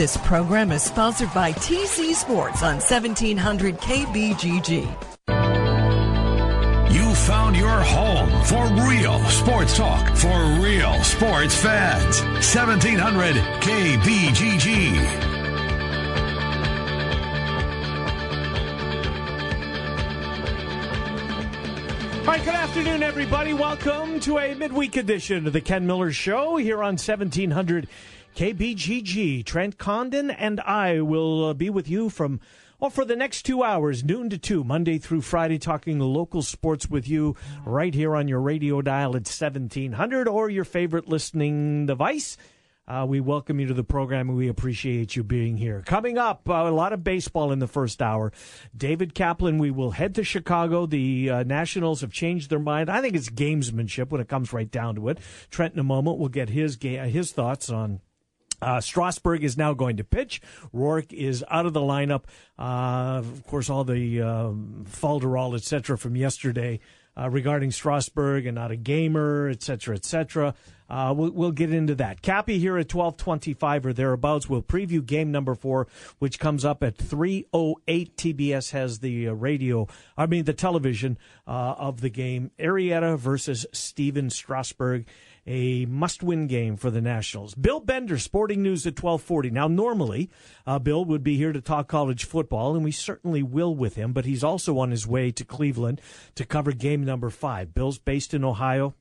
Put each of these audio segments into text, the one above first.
This program is sponsored by TC Sports on 1700 KBGG. You found your home for real sports talk for real sports fans. 1700 KBGG. All right, good afternoon, everybody. Welcome to a midweek edition of the Ken Miller Show here on 1700 KBGG. Trent Condon and I will uh, be with you from well, for the next two hours, noon to two, Monday through Friday, talking local sports with you right here on your radio dial at 1700 or your favorite listening device. Uh, we welcome you to the program and we appreciate you being here. Coming up, uh, a lot of baseball in the first hour. David Kaplan, we will head to Chicago. The uh, Nationals have changed their mind. I think it's gamesmanship when it comes right down to it. Trent, in a moment, will get his ga- his thoughts on uh, Strasburg is now going to pitch. Roark is out of the lineup. Uh, of course, all the um, falderall, et cetera, from yesterday uh, regarding Strasburg and not a gamer, et cetera, et cetera. Uh, we'll, we'll, get into that. Cappy here at 1225 or thereabouts. We'll preview game number four, which comes up at 308. TBS has the uh, radio, I mean, the television uh, of the game. Arrieta versus Stephen Strasburg a must-win game for the Nationals. Bill Bender, Sporting News at 1240. Now, normally, uh, Bill would be here to talk college football, and we certainly will with him, but he's also on his way to Cleveland to cover game number five. Bill's based in Ohio,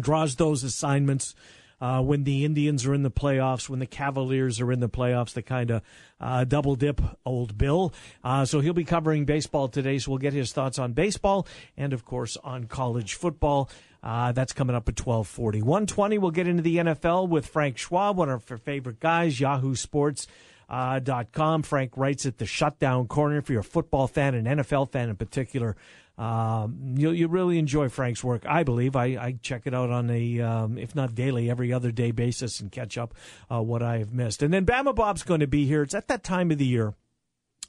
draws those assignments uh, when the Indians are in the playoffs, when the Cavaliers are in the playoffs, the kind of uh, double dip old Bill. Uh, so he'll be covering baseball today. So we'll get his thoughts on baseball and, of course, on college football. Uh, that's coming up at 1240. 120, we'll get into the NFL with Frank Schwab, one of our favorite guys, Yahoo Sports. Uh, dot com. Frank writes at the shutdown corner. If you're a football fan, an NFL fan in particular, um, you you really enjoy Frank's work. I believe I, I check it out on a um, if not daily, every other day basis and catch up uh, what I have missed. And then Bama Bob's going to be here. It's at that time of the year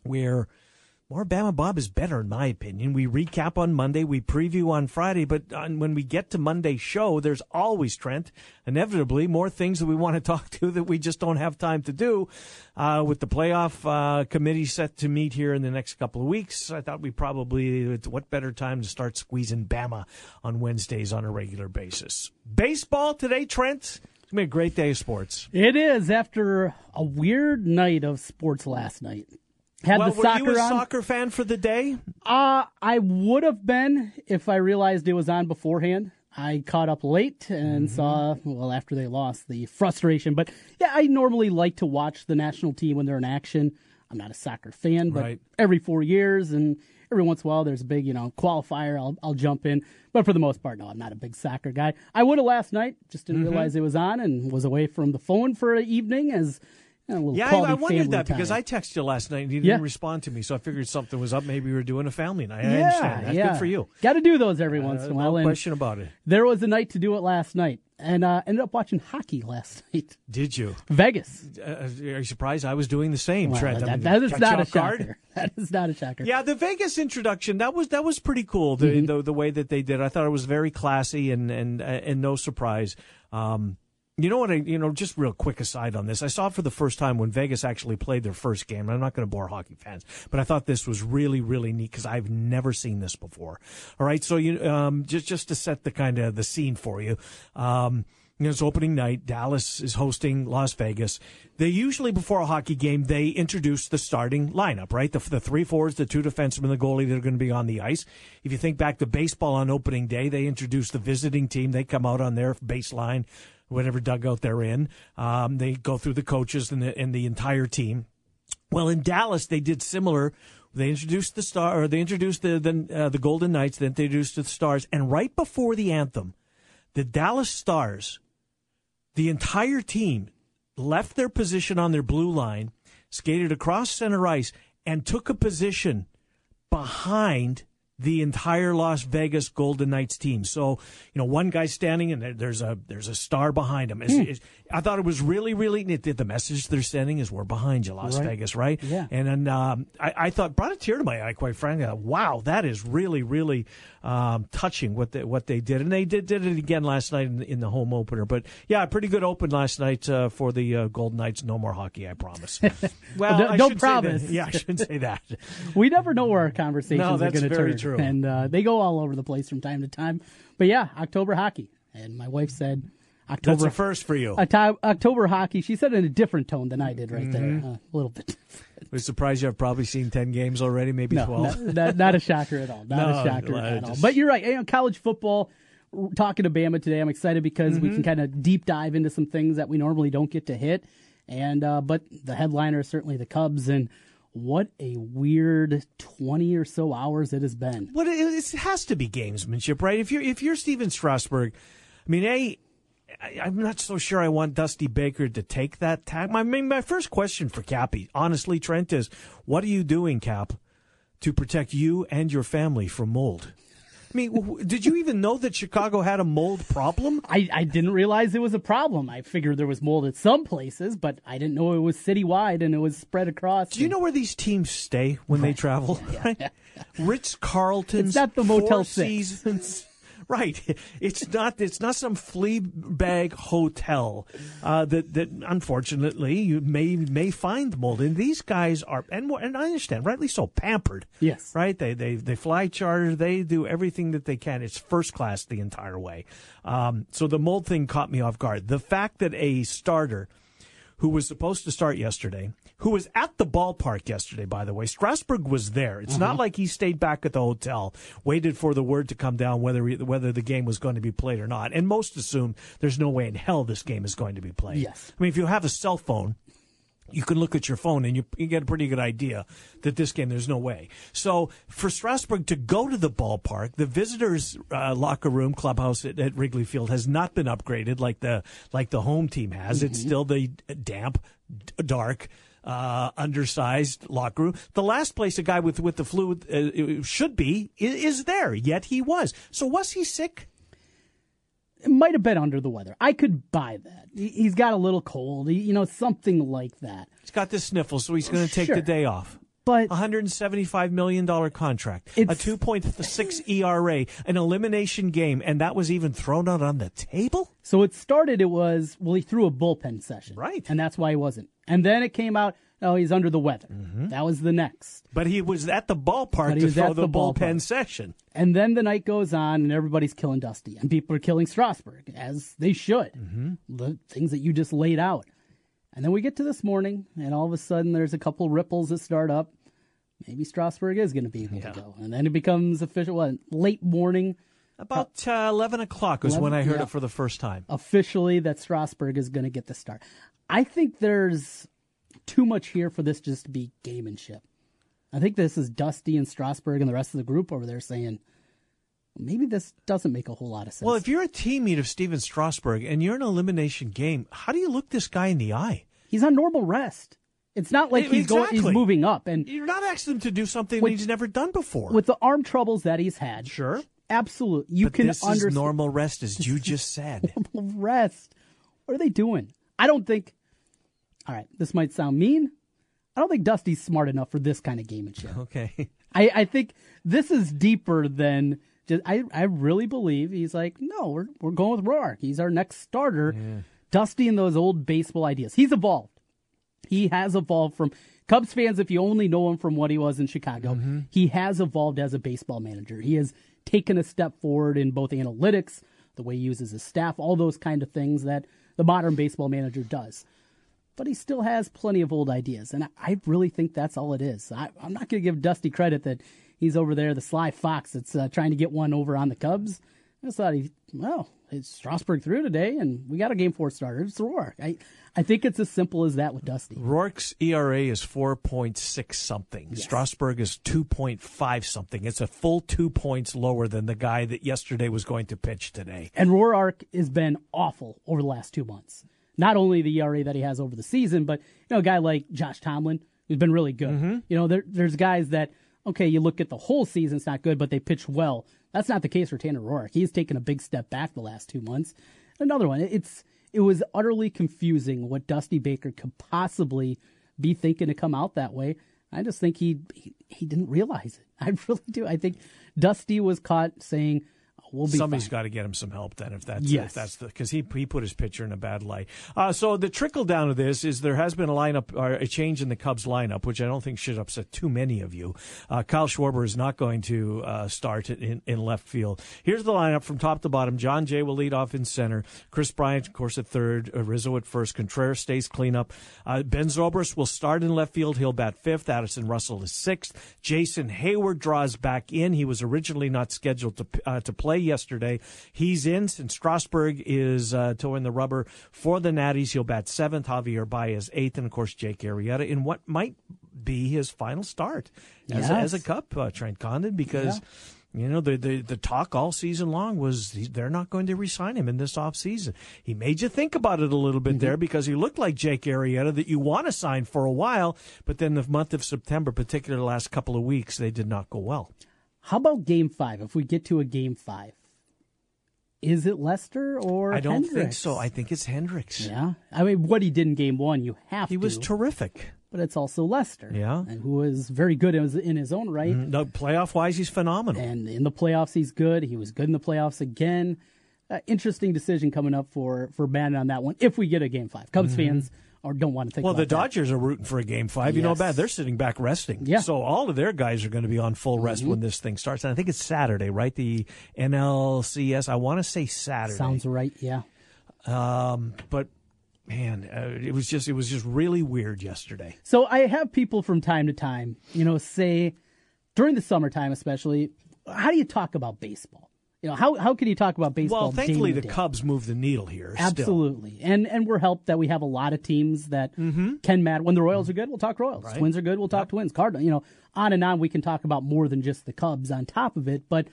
where more Bama Bob is better, in my opinion. We recap on Monday, we preview on Friday, but on, when we get to Monday's show, there's always, Trent, inevitably, more things that we want to talk to that we just don't have time to do. Uh, with the playoff uh, committee set to meet here in the next couple of weeks, I thought we probably, what better time to start squeezing Bama on Wednesdays on a regular basis. Baseball today, Trent. It's going to be a great day of sports. It is after a weird night of sports last night. Had well, the soccer were you a on. soccer fan for the day? Uh, I would have been if I realized it was on beforehand. I caught up late and mm-hmm. saw, well, after they lost, the frustration. But yeah, I normally like to watch the national team when they're in action. I'm not a soccer fan, but right. every four years and every once in a while there's a big, you know, qualifier. I'll, I'll jump in. But for the most part, no, I'm not a big soccer guy. I would have last night, just didn't mm-hmm. realize it was on and was away from the phone for an evening as yeah, I, I wondered that time. because I texted you last night and you didn't respond to me, so I figured something was up. Maybe we were doing a family night. I yeah, understand. That's yeah. good for you. Got to do those every uh, once in a while. No question about it. There was a night to do it last night, and uh, ended up watching hockey last night. Did you? Vegas. Uh, are you surprised? I was doing the same. Well, Trent. That, I mean, that is not a shocker. Guard? That is not a shocker. Yeah, the Vegas introduction that was that was pretty cool. The mm-hmm. the, the, way that they did, I thought it was very classy and and and no surprise. Um, you know what? I, you know, just real quick aside on this. I saw it for the first time when Vegas actually played their first game. I'm not going to bore hockey fans, but I thought this was really, really neat because I've never seen this before. All right, so you um, just just to set the kind of the scene for you. Um, you know, it's opening night. Dallas is hosting Las Vegas. They usually, before a hockey game, they introduce the starting lineup, right? The, the three forwards, the two defensemen, the goalie that are going to be on the ice. If you think back to baseball on opening day, they introduce the visiting team. They come out on their baseline whatever dugout they're in. Um, they go through the coaches and the, and the entire team. Well, in Dallas, they did similar. They introduced the star, or they introduced the the, uh, the Golden Knights. Then they introduced the Stars, and right before the anthem, the Dallas Stars, the entire team left their position on their blue line, skated across center ice, and took a position behind the entire Las Vegas Golden Knights team. So, you know, one guy standing and there's a there's a star behind him. It's, Hmm. it's- I thought it was really really neat. The message they're sending is we're behind you, Las Right. Vegas, right? Yeah. And then um, I, I thought brought a tear to my eye, quite frankly. Wow, that is really really um, touching what they, what they did, and they did did it again last night in, in the home opener. But yeah, a pretty good open last night uh, for the uh, Golden Knights. No more hockey, I promise. well, Don't- I don't say that. promise. Yeah, I shouldn't say that. we never know where our conversations No, are going to turn. true. And uh, they go all over the place from time to time. But yeah, October hockey. And my wife said That's October a first for you. October hockey. She said it in a different tone than I did right Mm-hmm. there. Uh, a little bit. We're surprised you have probably seen 10 games already, maybe No, 12. not, not, not a shocker at all. Not No, a shocker I at all. But you're right. You know, college football, talking to Bama today, I'm excited because we Mm-hmm. can kind of deep dive into some things that we normally don't get to hit. And uh, but the headliner is certainly the Cubs, and what a weird 20 or so hours it has been. What it, it has to be gamesmanship, right? If you're if you're Stephen Strasburg, I mean, a I, I'm not so sure I want Dusty Baker to take that tag. My my first question for Cappy, honestly, Trent, is what are you doing, Cap, to protect you and your family from mold? I mean, did you even know that Chicago had a mold problem? I, I didn't realize it was a problem. I figured there was mold at some places, but I didn't know it was citywide and it was spread across. Do you know where these teams stay when they travel? Right? Ritz Carlton's. It's not the Motel Four 6. Seasons. Right. It's not. It's not some flea bag hotel uh, that that unfortunately you may may find mold in. These guys are, and and I understand, rightly so, pampered. Yes. Right. They they they fly charter. They do everything that they can. It's first class the entire way. Um, so the mold thing caught me off guard. The fact that a starter who was supposed to start yesterday, who was at the ballpark yesterday, by the way. Strasburg was there. It's not mm-hmm. like he stayed back at the hotel, waited for the word to come down whether he, whether the game was going to be played or not. And most assume there's no way in hell this game is going to be played. Yes. I mean, if you have a cell phone, you can look at your phone and you, you get a pretty good idea that this game there's no way. So for Strasburg to go to the ballpark, the visitors' uh, locker room clubhouse at, at Wrigley Field has not been upgraded like the like the home team has. It's still the damp, d- dark. Uh, undersized locker room. The last place a guy with with the flu uh, should be is, is there. Yet he was. So was he sick? It might have been under the weather. I could buy that. He- He's got a little cold, he- you know, something like that. He's got the sniffle, so he's going to oh, take Sure. the day off. But $175 million contract, a It's- 2.6 ERA, an elimination game, and that was even thrown out on the table? so it started, it was, well, he threw a bullpen session. Right. And that's why he wasn't. And then it came out, oh, he's under the weather. That was the next. But he was at the ballpark But he to was throw at the, the bullpen ballpark. session. And then the night goes on, and everybody's killing Dusty, and people are killing Strasburg, as they should. Mm-hmm. The things that you just laid out. And then we get to this morning, and all of a sudden there's a couple ripples that start up. Maybe Strasburg is going to be able to go. And then it becomes official, what, late morning, About uh, 11 o'clock was when I heard Yeah. it for the first time. officially that Strasburg is going to get the start. I think there's too much here for this just to be gamemanship. I think this is Dusty and Strasburg and the rest of the group over there saying, maybe this doesn't make a whole lot of sense. Well, if you're a teammate of Stephen Strasburg and you're in an elimination game, how do you look this guy in the eye? he's on normal rest. It's not like he's going, he's moving up. And You're not asking him to do something With- that he's never done before. with the arm troubles that he's had, sure. absolutely, you but can this understand normal rest, as you just said. normal rest. What are they doing? I don't think. All right, this might sound mean. I don't think Dusty's smart enough for this kind of gamemanship. okay. I, I think this is deeper than just. I, I really believe he's like, no, we're we're going with Roark. He's our next starter. Dusty and those old baseball ideas. He's evolved. He has evolved from Cubs fans. If you only know him from what he was in Chicago, mm-hmm. he has evolved as a baseball manager. He has taken a step forward in both analytics, the way he uses his staff, all those kind of things that the modern baseball manager does but he still has plenty of old ideas. And I, really think that's all it is. I, I'm not going to give Dusty credit that he's over there, the sly fox that's uh, trying to get one over on the Cubs. I just thought he, well, it's Strasburg through today, and we got a game four starter. It's Roark. I, I think it's as simple as that with Dusty. Roark's ERA is 4.6 something. Strasburg is 2.5 something. It's a full two points lower than the guy that yesterday was going to pitch today. And Roark has been awful over the last two months. Not only the ERA that he has over the season, but you know, a guy like Josh Tomlin who's been really good. Mm-hmm. You know, there, there's guys that okay, you look at the whole season, it's not good, but they pitch well. That's not the case for Tanner Roark. He's taken a big step back the last two months. Another one, it's it was utterly confusing what Dusty Baker could possibly be thinking to come out that way. I just think he, he he didn't realize it. I really do. I think Dusty was caught saying, We'll be Somebody's got to get him some help then, if that's Yes. if that's the because he he put his pitcher in a bad light. Uh, so the trickle down of this is there has been a lineup or a change in the Cubs lineup, which I don't think should upset too many of you. Uh, Kyle Schwarber is not going to uh, start in, in left field. Here's the lineup from top to bottom. Jon Jay will lead off in center. Kris Bryant, of course, at third. Rizzo at first. Contreras stays cleanup. Uh, ben Zobrist will start in left field. He'll bat fifth. Addison Russell is sixth. Jason Heyward draws back in. He was originally not scheduled to uh, to play yesterday. He's in since Strasburg is uh, towing the rubber for the Natties. He'll bat seventh. Javier Baez eighth, and of course Jake Arrieta in what might be his final start as, a, as a Cub, uh, Trent Condon, because. You know, the, the the talk all season long was they're not going to re-sign him in this offseason. He made you think about it a little bit there because he looked like Jake Arrieta that you want to sign for a while, but then the month of September, particularly the last couple of weeks, they did not go well. How about game five? If we get to a game five, is it Lester or I don't think so. I think it's Hendricks. yeah. I mean, what he did in game one, you have He to. was terrific. but it's also Lester. Yeah. And who was very good in his, in his own right. No, playoff wise, he's phenomenal. And in the playoffs, he's good. He was good in the playoffs again. Uh, interesting decision coming up for for Maddon on that one. If we get a game five, Cubs fans or don't want to think. Mm-hmm. Well, the that. Dodgers are rooting for a game five. You know bad. They're sitting back resting. Yeah. Mm-hmm. So all of their guys are going to be on full rest when this thing starts. And I think it's Saturday, right? The NLCS. I want to say Saturday. sounds right. Yeah. Um, but man, uh, it was just it was just really weird yesterday. So I have people from time to time, you know, say during the summertime, especially, how do you talk about baseball? You know, how how can you talk about baseball? Well, thankfully the day? Cubs moved the needle here. still. Absolutely, and and we're helped that we have a lot of teams that mm-hmm. can matter. When the Royals are good, we'll talk Royals. Twins are good, we'll talk Twins. Cardinal, you know, on and on. We can talk about more than just the Cubs on top of it, but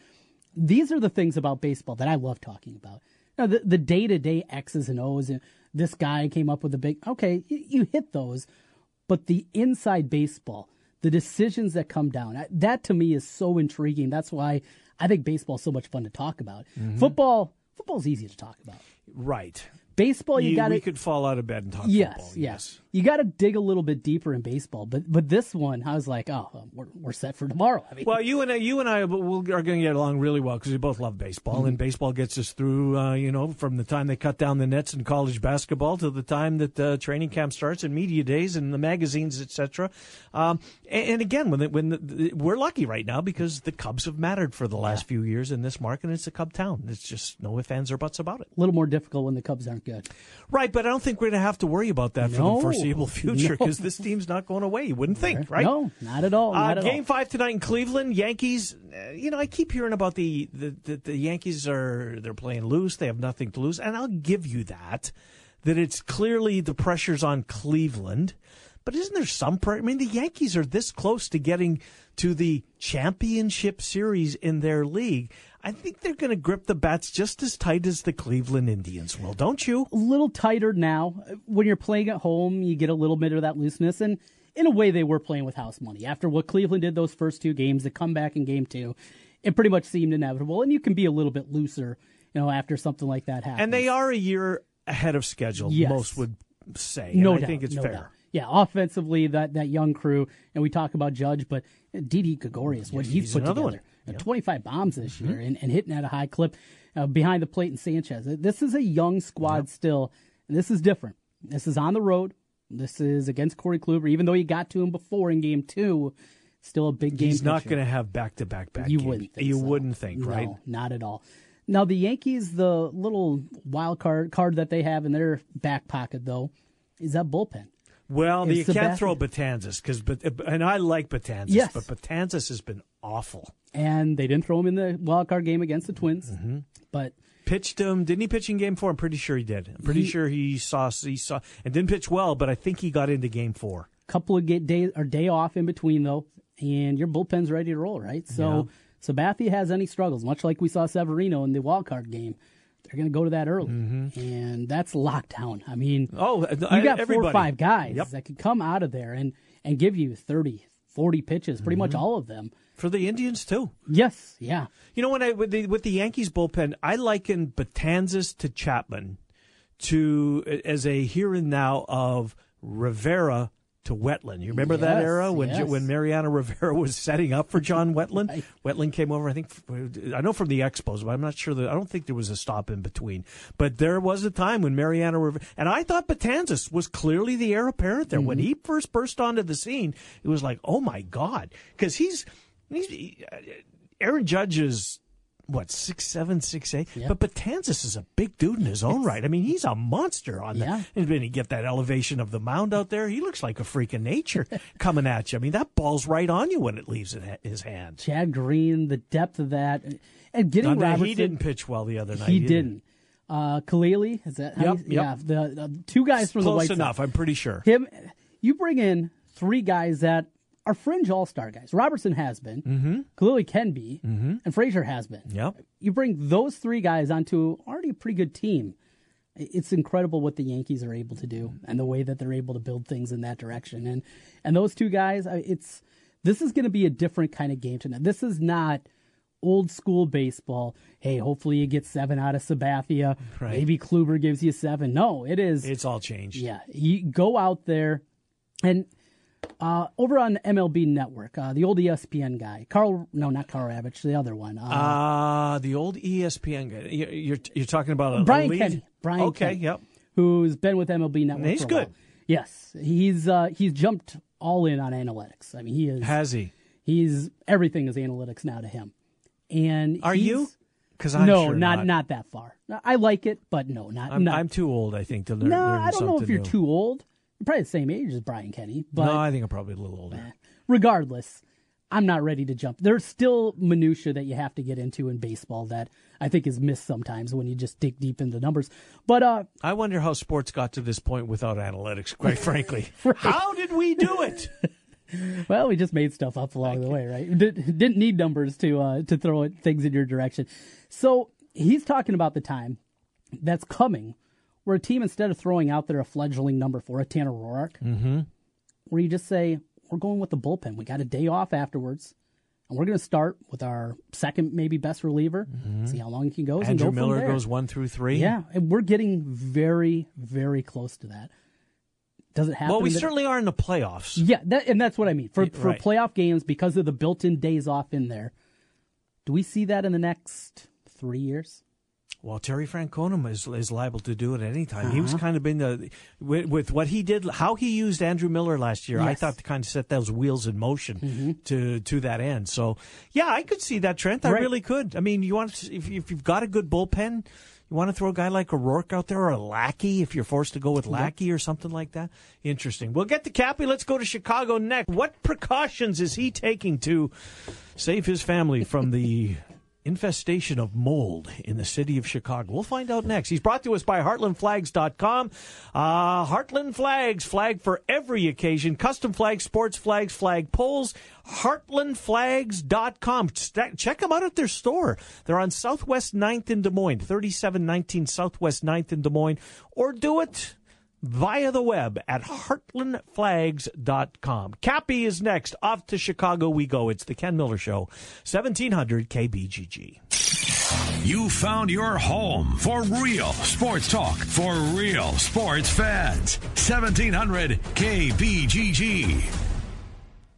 these are the things about baseball that I love talking about. You know, the day to day X's and O's. And this guy came up with a big. Okay, you, you hit those, but the inside baseball, the decisions that come down, that to me is so intriguing. That's why I think baseball's so much fun to talk about. Mm-hmm. Football, football's easy to talk about. Right. Baseball, you, You- got we could fall out of bed and talk yes, football. yes, You got to dig a little bit deeper in baseball, but but this one, I was like, oh, we're we're set for tomorrow. I mean, Well, you and I, you and I are going to get along really well because we both love baseball, Mm-hmm. and baseball gets us through. Uh, you know, from the time they cut down the nets in college basketball to the time that uh, training camp starts and media days and the magazines, etc. Um, and, and again, when the, when the, we're lucky right now because the Cubs have mattered for the last few years in this market. and It's a Cub town. It's just no ifs, ands, or buts about it. a little more difficult when the Cubs aren't good. Right, but I don't think we're going to have to worry about that for the the foreseeable future No. because this team's not going away. You wouldn't think, right? No, not at all. Uh, at game all. five tonight in Cleveland. Yankees. Uh, you know, I keep hearing about the, the, the the Yankees are they're playing loose. They have nothing to lose, and I'll give you that. That it's clearly the pressure's on Cleveland, but isn't there some? Pre- I mean, the Yankees are this close to getting to the championship series in their league. I think they're going to grip the bats just as tight as the Cleveland Indians will, don't you? a little tighter now. When you're playing at home, you get a little bit of that looseness. And in a way, they were playing with house money. After what Cleveland did those first two games, the comeback in game two, it pretty much seemed inevitable. And you can be a little bit looser, you know, after something like that happens. And they are a year ahead of schedule. Yes. Most would say. And no I doubt, think it's no fair. doubt. Yeah, offensively, that, that young crew, and we talk about Judge, but Didi Gregorius, what he's, he's put another together, one. Uh, 25 bombs this Mm-hmm. year and, and hitting at a high clip uh, behind the plate and Sanchez. This is a young squad still, and this is different. This is on the road. This is against Corey Kluber, even though you got to him before in game two. Still a big game. He's not going to have back to back back. You games. wouldn't think You so. wouldn't think, no, right? Not at all. Now the Yankees, the little wild card card that they have in their back pocket, though, is that bullpen. Well, you can't Sebastian- throw Betances because, and I like Betances, Yes. but Betances has been awful. and they didn't throw him in the wild card game against the Twins. Mm-hmm. But Pitched him, didn't he? Pitch in Game Four. I'm pretty sure he did. I'm pretty He- sure he saw he saw and didn't pitch well, but I think he got into Game Four. couple of get day or day off in between though, and your bullpen's ready to roll, right? So Sabathia has any struggles, much like we saw Severino in the wild card game. They're going to go to that early, mm-hmm. and that's lockdown. I mean, Oh, you uh, got four or five guys Yep. that could come out of there and and give you 30, 40 pitches, pretty much mm-hmm. all of them. for the Indians too. Yes, yeah, You know, when I with the with the Yankees bullpen, I liken Betances to Chapman to as a here and now of Rivera to Wetteland. You remember that era when yes. when Mariano Rivera was setting up for John Wetteland? Right. Wetteland came over. I think I know from the Expos, but I'm not sure that I don't think there was a stop in between. But there was a time when Mariano Rivera and I thought Betances was clearly the heir apparent there when Mm-hmm. he first burst onto the scene. It was like, oh my god, because he's he's he- Aaron Judge is what six seven six eight, Yeah. but Betances is a big dude in his own right. I mean, he's a monster on Yeah. that. And then you get that elevation of the mound out there. He looks like a freak of nature coming at you. I mean, that ball's right on you when it leaves his hand. Chad Green, the depth of that, and getting No, Robertson. he didn't pitch well the other night. He either. didn't. Uh, Kaleli, is that? How Yep, yep. Yeah, the uh, two guys from the White enough, I'm pretty sure. Him, you bring in three guys that are fringe all star guys. Robertson has been, mm-hmm. Can be, mm-hmm. and Frazier has been. Yep. You bring those three guys onto already a pretty good team. It's incredible what the Yankees are able to do and the way that they're able to build things in that direction. And and those two guys, it's this is going to be a different kind of game tonight. This is not old school baseball. Hey, hopefully you get seven out of Sabathia. Right. Maybe Kluber gives you seven. No, it is. It's all changed. Yeah, you go out there, and uh, over on MLB Network, uh, the old ESPN guy, Carl. No, not Karl Ravech, the other one. Uh, Uh, the old ESPN guy. You- You're, you're talking about a Brian lead? Kenny. Brian okay, Kenny. yep. who's been with MLB Network. He's for a good. while. Yes, he's uh, he's jumped all in on analytics. I mean, he is. Has he? he's everything is analytics now to him. And Are you? Because I'm no, sure not, not that far. I like it, but no, not. I'm, not I'm too old, I think, to learn. no, learn I don't know if you're new. too old. Probably the same age as Brian Kenny, but no, I think I'm probably a little older. regardless, I'm not ready to jump. There's still minutia that you have to get into in baseball that I think is missed sometimes when you just dig deep into numbers. But uh, I wonder how sports got to this point without analytics, quite frankly. How did we do it? well, we just made stuff up along the way, right? Did, didn't need numbers to uh, to throw things in your direction. So he's talking about the time that's coming where a team instead of throwing out there a fledgling number four, a Tanner Roark, Mm-hmm. where you just say we're going with the bullpen. We got a day off afterwards. And we're going to start with our second, maybe best reliever. See how long he goes. and Andrew go Miller goes one through three. Yeah, and we're getting very, very close to that. Does it happen? Well, we that- certainly are in the playoffs. Yeah, that, and that's what I mean for for Right. playoff games because of the built-in days off in there. Do we see that in the next three years? Well, Terry Francona is, is liable to do it at any time. He Uh-huh. was kind of been the with, with what he did, how he used Andrew Miller last year. I thought to kind of set those wheels in motion to to that end. So, yeah, I could see that Trent. I Right. really could. I mean, you want to, if, if you've got a good bullpen, you want to throw a guy like a Roark out there or a Lackey if you're forced to go with Lackey or something like that. Interesting. We'll get to Cappy. Let's go to Chicago next. What precautions is he taking to save his family from the infestation of mold in the city of Chicago. We'll find out next. He's brought to us by HeartlandFlags.com. Uh, Heartland Flags, flag for every occasion. Custom flags, sports flags, flag poles. HeartlandFlags.com. Check them out at their store. They're on Southwest 9th in Des Moines, 3719 Southwest 9th in Des Moines. Or do it via the web at heartlandflags.com. Cappy is next. Off to Chicago we go. It's the Ken Miller Show, 1700 KBGG. You found your home for real sports talk for real sports fans. 1700 KBGG.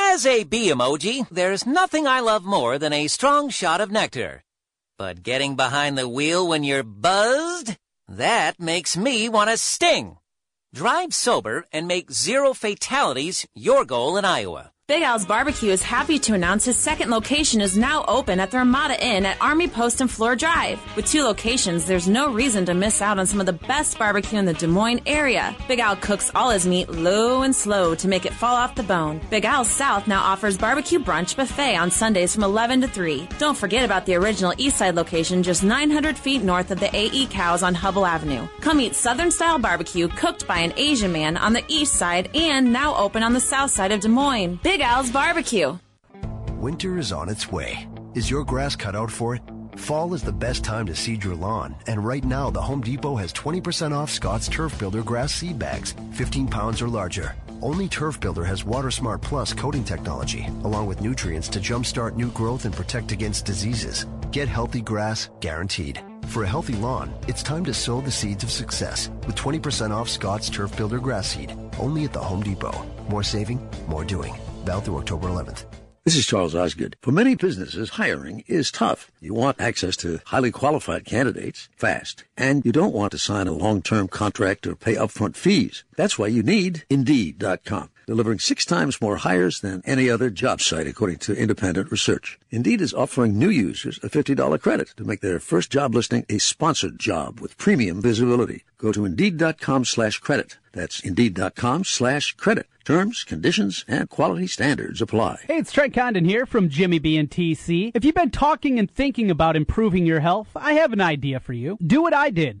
As a bee emoji, there's nothing I love more than a strong shot of nectar. But getting behind the wheel when you're buzzed? That makes me want to sting. Drive sober and make zero fatalities your goal in Iowa. Big Al's Barbecue is happy to announce his second location is now open at the Ramada Inn at Army Post and Fleur Drive. With two locations, there's no reason to miss out on some of the best barbecue in the Des Moines area. Big Al cooks all his meat low and slow to make it fall off the bone. Big Al's South now offers barbecue brunch buffet on Sundays from 11 to 3. Don't forget about the original Eastside location just 900 feet north of the AE Cows on Hubbell Avenue. Come eat Southern style barbecue cooked by an Asian man on the east side and now open on the south side of Des Moines. Big Al's Barbecue. Winter is on its way. Is your grass cut out for it? Fall is the best time to seed your lawn, and right now the Home Depot has 20% off Scott's Turf Builder grass seed bags, 15 pounds or larger. Only Turf Builder has WaterSmart Plus coating technology, along with nutrients to jumpstart new growth and protect against diseases. Get healthy grass guaranteed. For a healthy lawn, it's time to sow the seeds of success with 20% off Scott's Turf Builder grass seed, only at the Home Depot. More saving, more doing. Val through October 11th. This is Charles Osgood. For many businesses, hiring is tough. You want access to highly qualified candidates fast, and you don't want to sign a long-term contract or pay upfront fees. That's why you need Indeed.com delivering six times more hires than any other job site, according to independent research. Indeed is offering new users a $50 credit to make their first job listing a sponsored job with premium visibility. Go to Indeed.com slash credit. That's Indeed.com slash credit. Terms, conditions, and quality standards apply. Hey, it's Trent Condon here from Jimmy B and TC. If you've been talking and thinking about improving your health, I have an idea for you. Do what I did.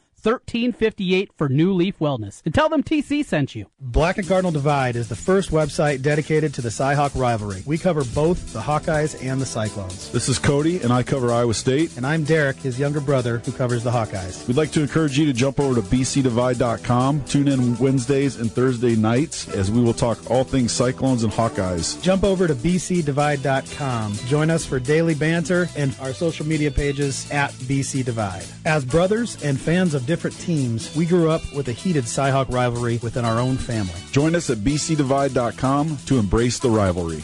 1358 for New Leaf Wellness. And tell them TC sent you. Black and Cardinal Divide is the first website dedicated to the Cyhawk rivalry. We cover both the Hawkeyes and the Cyclones. This is Cody, and I cover Iowa State. And I'm Derek, his younger brother, who covers the Hawkeyes. We'd like to encourage you to jump over to bcdivide.com. Tune in Wednesdays and Thursday nights as we will talk all things Cyclones and Hawkeyes. Jump over to bcdivide.com. Join us for daily banter and our social media pages at bcdivide. As brothers and fans of different teams, we grew up with a heated Cyhawk rivalry within our own family. Join us at bcdivide.com to embrace the rivalry.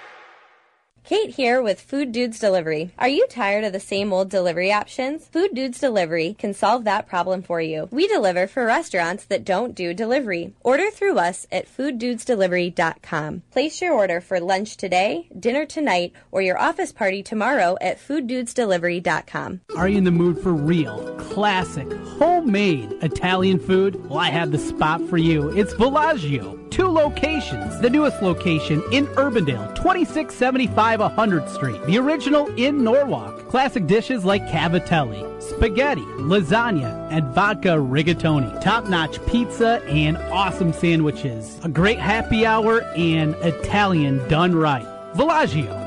Kate here with Food Dudes Delivery. Are you tired of the same old delivery options? Food Dudes Delivery can solve that problem for you. We deliver for restaurants that don't do delivery. Order through us at fooddudesdelivery.com. Place your order for lunch today, dinner tonight, or your office party tomorrow at fooddudesdelivery.com. Are you in the mood for real, classic, homemade Italian food? Well, I have the spot for you. It's Villaggio. Two locations. The newest location in Urbandale, 2675 100th Street. The original in Norwalk. Classic dishes like cavatelli, spaghetti, lasagna, and vodka rigatoni. Top-notch pizza and awesome sandwiches. A great happy hour and Italian done right. Villaggio.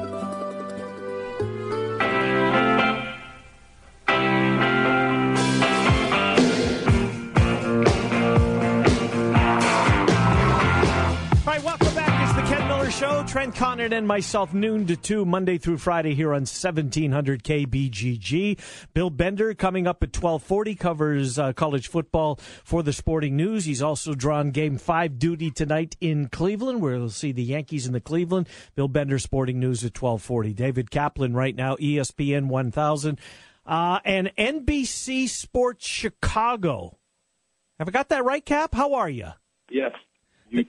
Show. And myself, noon to 2, Monday through Friday here on 1700 KBGG. Bill Bender coming up at 1240 covers uh, college football for the Sporting News. He's also drawn game five duty tonight in Cleveland, where we'll see the Yankees in the Cleveland. Bill Bender, Sporting News at 1240. David Kaplan right now, ESPN 1000. Uh, and NBC Sports Chicago. Have I got that right, Cap? How are you? Yes. You-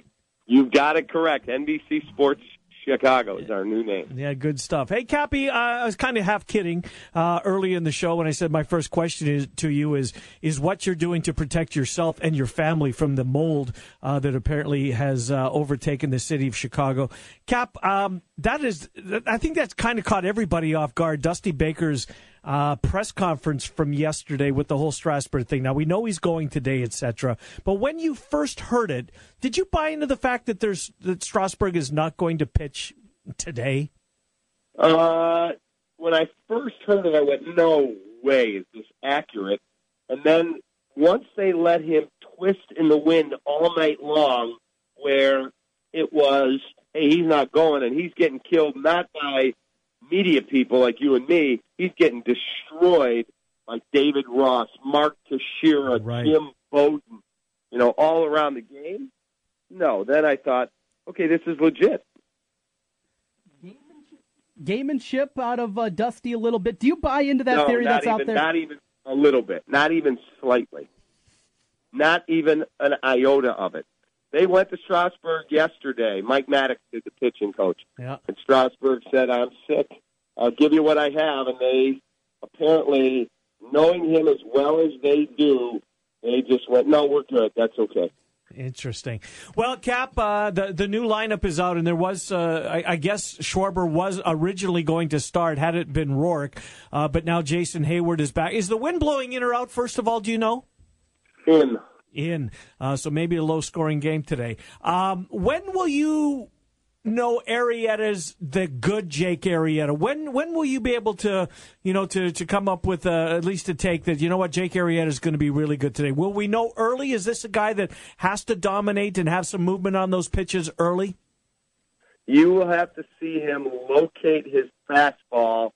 You've got it correct. NBC Sports Chicago is our new name. Yeah, good stuff. Hey, Cappy, uh, I was kind of half kidding uh, early in the show when I said my first question is, to you is is what you're doing to protect yourself and your family from the mold uh, that apparently has uh, overtaken the city of Chicago. Cap, um, that is, I think that's kind of caught everybody off guard. Dusty Baker's uh, press conference from yesterday with the whole Strasburg thing. Now we know he's going today, etc. But when you first heard it, did you buy into the fact that there's that Strasburg is not going to pitch today? Uh, when I first heard it, I went, "No way, is this accurate?" And then once they let him twist in the wind all night long, where it was, "Hey, he's not going," and he's getting killed not by media people like you and me. He's getting destroyed by David Ross, Mark Teixeira, Right. Jim Bowden, you know, all around the game. No, then I thought, okay, this is legit. Gamemanship out of uh, Dusty a little bit. Do you buy into that no, theory that's even, out there? Not even a little bit. Not even slightly. Not even an iota of it. They went to Strasburg yesterday. Mike Maddux is the pitching coach. Yeah. And Strasburg said, I'm sick. I'll give you what I have. And they apparently, knowing him as well as they do, they just went, no, we're good. That's okay. Interesting. Well, Cap, uh, the the new lineup is out, and there was, uh, I, I guess, Schwarber was originally going to start had it been Roark, uh, but now Jason Heyward is back. Is the wind blowing in or out? First of all, do you know? In. In. Uh, so maybe a low scoring game today. Um, when will you know Arrieta's the good Jake Arrieta? When when will you be able to you know to to come up with uh, at least a take that you know what Jake Arrieta is going to be really good today? Will we know early? Is this a guy that has to dominate and have some movement on those pitches early? You will have to see him locate his fastball,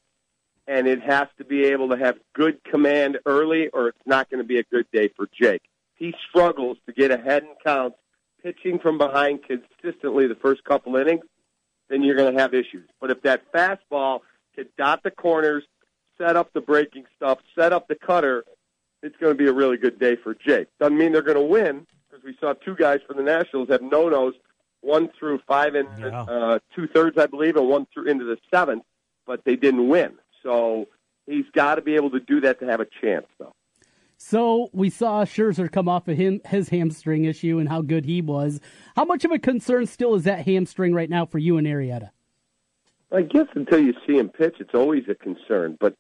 and it has to be able to have good command early, or it's not going to be a good day for Jake. He struggles to get ahead in counts, pitching from behind consistently the first couple innings, then you're going to have issues. But if that fastball can dot the corners, set up the breaking stuff, set up the cutter, it's going to be a really good day for Jake. Doesn't mean they're going to win because we saw two guys from the Nationals have no-nos, one through five and uh, two thirds, I believe, and one through into the seventh, but they didn't win. So he's got to be able to do that to have a chance, though. So we saw Scherzer come off of him his hamstring issue and how good he was. How much of a concern still is that hamstring right now for you and Arrieta? I guess until you see him pitch, it's always a concern. But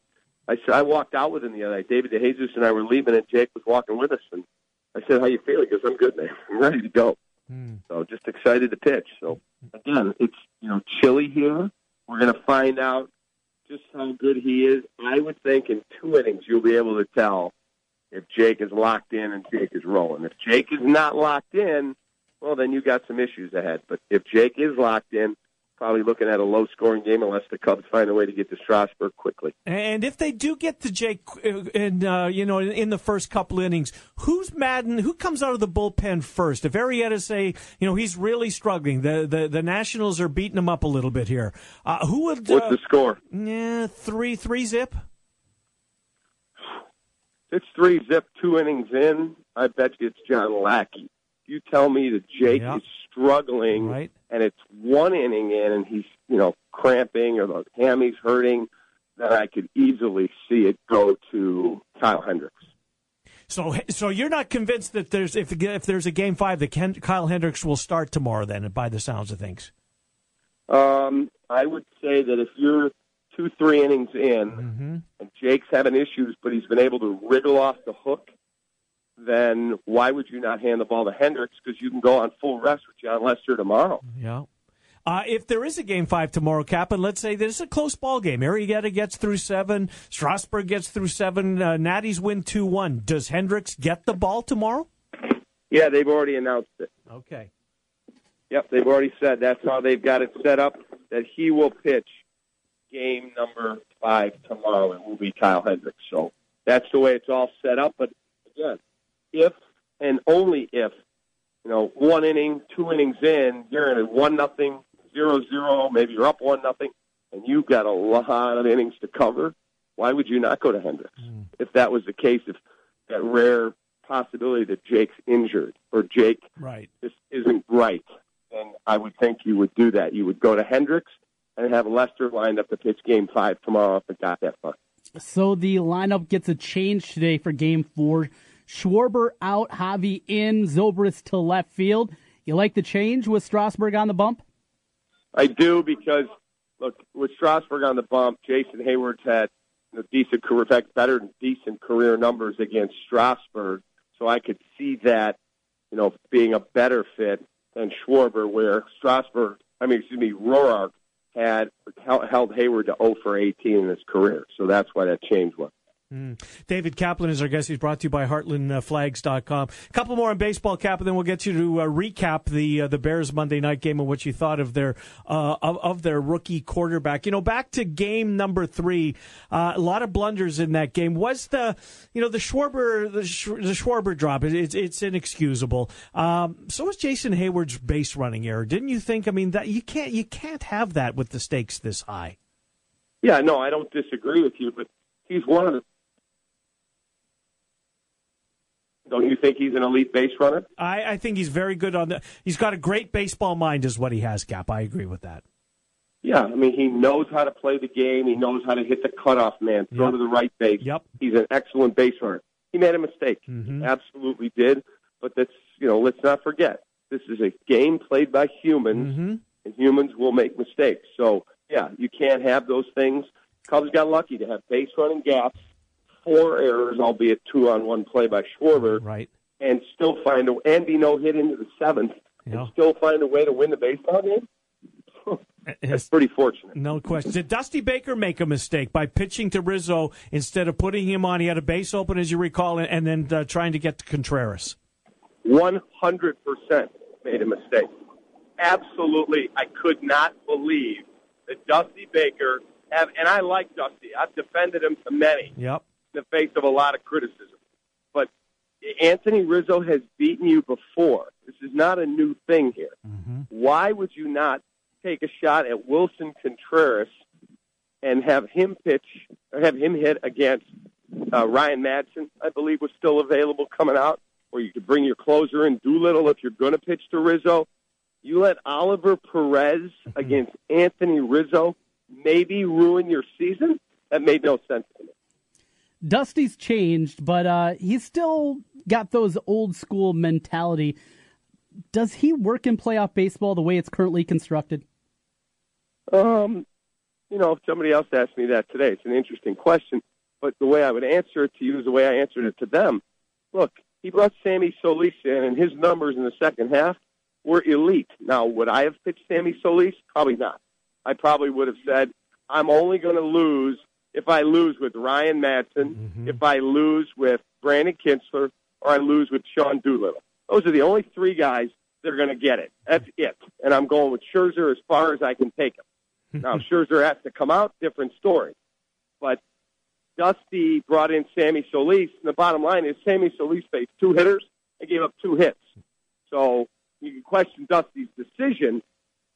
I said I walked out with him the other night. David DeJesus and I were leaving, and Jake was walking with us. And I said, "How you feeling?" He goes, "I'm good, man. I'm ready to go." Mm. So just excited to pitch. So again, it's you know chilly here. We're going to find out just how good he is. I would think in two innings you'll be able to tell if Jake is locked in and Jake is rolling. If Jake is not locked in, well then you got some issues ahead. But if Jake is locked in, probably looking at a low scoring game unless the Cubs find a way to get to Strasburg quickly. And if they do get to Jake uh, in uh, you know in, the first couple innings, who's Maddon? Who comes out of the bullpen first? If Arrieta say you know he's really struggling, the the, the Nationals are beating him up a little bit here. Uh, who would? What's the score? Yeah, three three zip. Six three zip two innings in. I bet you it's John Lackey. You tell me that Jake Yeah. is struggling Right. and it's one inning in and he's you know cramping or the hammy's hurting, then I could easily see it go to Kyle Hendricks. So so you're not convinced that there's if if there's a game five that Ken, Kyle Hendricks will start tomorrow then by the sounds of things. Um, I would say that if you're two, three innings in, Mm-hmm. and Jake's having issues, but he's been able to wriggle off the hook, then why would you not hand the ball to Hendricks? Because you can go on full rest with Jon Lester tomorrow. Yeah. Uh, if there is a game five tomorrow, Cap, and let's say it's a close ball game, Arrieta gets through seven, Strasburg gets through seven, uh, Natty's win two one. Does Hendricks get the ball tomorrow? Yeah, they've already announced it. Okay. Yep, they've already said that's how they've got it set up. That he will pitch game number five tomorrow. It will be Kyle Hendricks. So that's the way it's all set up. But again, if and only if you know one inning, two innings in, you're in a one nothing, zero zero, maybe you're up one nothing, and you've got a lot of innings to cover. Why would you not go to Hendricks? Mm. If that was the case, if that rare possibility that Jake's injured or Jake Right. this isn't right, then I would think you would do that. You would go to Hendricks and have Lester lined up to pitch game five tomorrow if it got that far. So the lineup gets a change today for game four. Schwarber out, Javi in, Zobrist to left field. You like the change with Strasburg on the bump? I do because, look, with Strasburg on the bump, Jason Heyward's had a decent career, in fact, better than decent career numbers against Strasburg. So I could see that, you know, being a better fit than Schwarber, where Strasburg, I mean, excuse me, Roark had held Heyward to 0 for 18 in his career. So that's why that change was. Mm. David Kaplan is our guest. He's brought to you by HeartlandFlags.com. A couple more on baseball, Cap, and then we'll get you to uh, recap the uh, the Bears Monday night game and what you thought of their uh, of, of, their rookie quarterback. You know, back to game number three, uh, a lot of blunders in that game. Was the you know the Schwarber the, the Schwarber drop? It, it's it's inexcusable. Um, so was Jason Heyward's base running error. Didn't you think? I mean, that you can't you can't have that with the stakes this high. Yeah, no, I don't disagree with you, but he's one of the Don't you think he's an elite base runner? I, I think he's very good on the. He's got a great baseball mind, is what he has. Cap, I agree with that. Yeah, I mean he knows how to play the game. He knows how to hit the cutoff man, throw Yep. to the right base. Yep. He's an excellent base runner. He made a mistake, Mhm. absolutely did. But that's you know, let's not forget this is a game played by humans, Mm-hmm. and humans will make mistakes. So yeah, you can't have those things. Cubs got lucky to have base running gaps, four errors, albeit two on one play by Schwarber, right, and still find a and be no hit into the seventh, Yeah. and still find a way to win the baseball game. That's pretty fortunate. No question. Did Dusty Baker make a mistake by pitching to Rizzo instead of putting him on? He had a base open, as you recall, and, then uh, trying to get to Contreras. One hundred percent made a mistake. Absolutely, I could not believe that Dusty Baker have, and I like Dusty. I've defended him to many Yep. In the face of a lot of criticism. But Anthony Rizzo has beaten you before. This is not a new thing here. Why would you not take a shot at Willson Contreras and have him pitch or have him hit against uh, Ryan Madson? I believe was still available coming out, or you could bring your closer in Doolittle if you're going to pitch to Rizzo. You let Oliver Perez against Anthony Rizzo maybe ruin your season. That made no sense to me. Dusty's changed, but uh, he's still got those old school mentality. Does he work in playoff baseball the way it's currently constructed? Um, you know, somebody else asked me that today, it's an interesting question. But the way I would answer it to you is the way I answered it to them. Look, he brought Sammy Solis in, and his numbers in the second half were elite. Now, would I have pitched Sammy Solis? Probably not. I probably would have said, I'm only going to lose if I lose with Ryan Madson, mm-hmm. if I lose with Brandon Kintzler, or I lose with Sean Doolittle. Those are the only three guys that are going to get it. That's it. And I'm going with Scherzer as far as I can take him. Now, Scherzer has to come out, different story. But Dusty brought in Sammy Solis, and the bottom line is Sammy Solis faced two hitters and gave up two hits. So you can question Dusty's decision,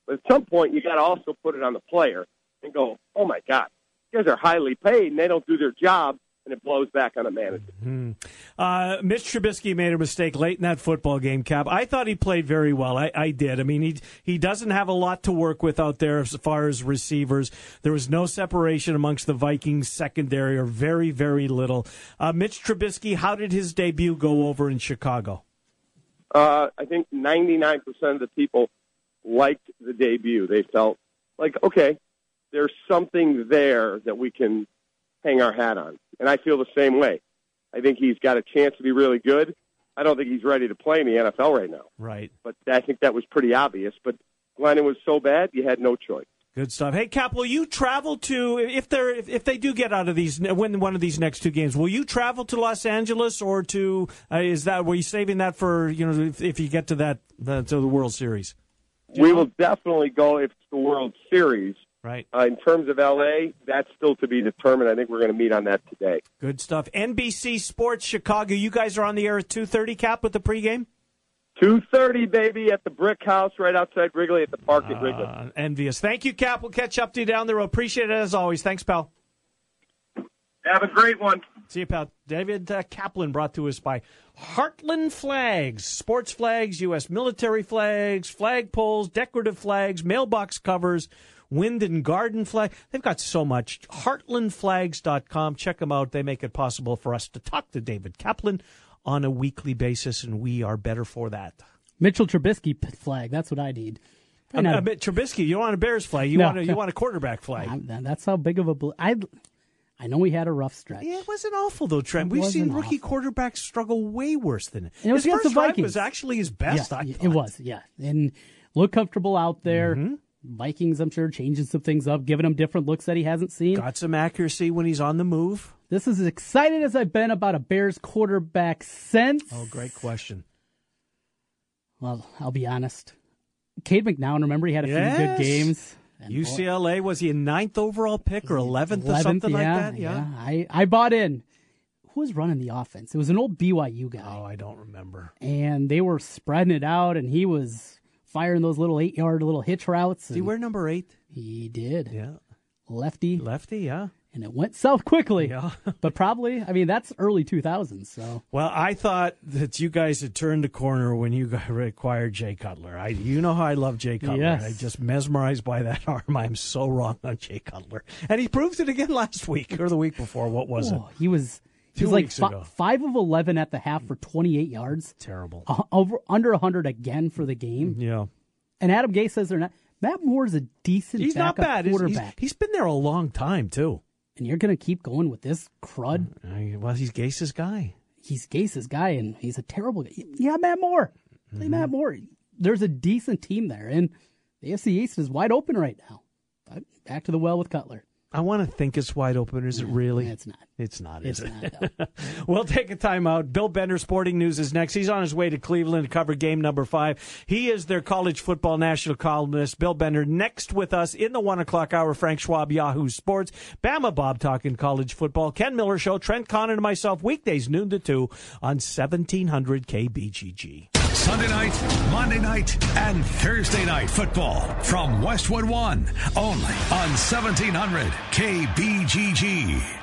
but at some point you got to also put it on the player and go, "Oh my God, guys are highly paid and they don't do their job," and it blows back on the manager. Hmm. Uh, Mitch Trubisky made a mistake late in that football game, Cap. I thought he played very well. I, I did. I mean, he he doesn't have a lot to work with out there as far as receivers. There was no separation amongst the Vikings secondary, or very, very little. Uh, Mitch Trubisky, how did his debut go over in Chicago? Uh, I think 99% of the people liked the debut. They felt like, okay, there's something there that we can hang our hat on. And I feel the same way. I think he's got a chance to be really good. I don't think he's ready to play in the NFL right now. Right. But I think that was pretty obvious. But Glennon was so bad, you had no choice. Good stuff. Hey, Cap, will you travel to if they're if, if they do get out of these win one of these next two games? Will you travel to Los Angeles or to uh, is that were you saving that for you know if, if you get to that the, to the World Series? We will definitely go if it's the World Series. Right. Uh, in terms of LA, that's still to be determined. I think we're going to meet on that today. Good stuff. NBC Sports Chicago. You guys are on the air at two thirty. Cap with the pregame. Two thirty, baby, at the Brick House right outside Wrigley at the park at Wrigley. Uh, envious. Thank you, Cap. We'll catch up to you down the road. Appreciate it as always. Thanks, pal. Have a great one. See you, pal. David uh, Kaplan brought to us by Heartland Flags, sports flags, U.S. military flags, flag poles, decorative flags, mailbox covers, wind and garden flag. They've got so much. HeartlandFlags.com. Check them out. They make it possible for us to talk to David Kaplan on a weekly basis, and we are better for that. Mitchell Trubisky flag. That's what I need. I know. bet Trubisky, you don't want a Bears flag. You No. want a, you want a quarterback flag. I'm- that's how big of a. bl- I I know he had a rough stretch. Yeah, it wasn't awful though, Trent. It We've seen rookie quarterbacks struggle way worse than it. And it was his first the drive was actually his best. Yeah, I it was, yeah. And looked comfortable out there. Mm-hmm. Vikings, I'm sure, changing some things up, giving him different looks that he hasn't seen. Got some accuracy when he's on the move. This is as excited as I've been about a Bears quarterback since. Oh, great question. Well, I'll be honest. Cade McNown, remember he had a Yes. few good games. UCLA was he a ninth overall pick or eleventh or 11th, something like yeah, that? Yeah. I, I bought in. Who was running the offense? It was an old BYU guy. Oh, I don't remember. And they were spreading it out, and he was firing those little eight yard little hitch routes. Did he wear number eight? He did. Yeah. Lefty. Lefty, yeah. And it went south quickly. Yeah. but probably, I mean, that's early 2000s. So Well, I thought that you guys had turned the corner when you got- acquired Jay Cutler. I, you know how I love Jay Cutler. Yes. I just mesmerized by that arm. I'm so wrong on Jay Cutler, and he proved it again last week or the week before. What was it? He was. He Two was like weeks ago. five of eleven at the half for twenty eight yards. Terrible. Uh, over under hundred again for the game. Mm, yeah, And Adam Gase says they're not. Matt Moore's a decent. he's not bad. He's- He's, he's been there a long time too. and you're going to keep going with this crud. Mm, I- Well, he's Gase's guy. He's Gase's guy, and he's a terrible guy. Yeah, Matt Moore. Play Matt mm-hmm. Moore. There's a decent team there, and the AFC East is wide open right now. But back to the well with Cutler. I want to think it's wide open. Is it really? It's not. It's not, is It's it? not. we'll take a timeout. Bill Bender, Sporting News, is next. He's on his way to Cleveland to cover game number five. He is their college football national columnist. Bill Bender next with us in the one o'clock hour. Frank Schwab, Yahoo Sports, Bama Bob talking college football. Ken Miller Show, Trent Condon and myself, weekdays noon to two on seventeen hundred KBGG. Sunday night, Monday night, and Thursday night football from Westwood One, only on 1700 KBGG.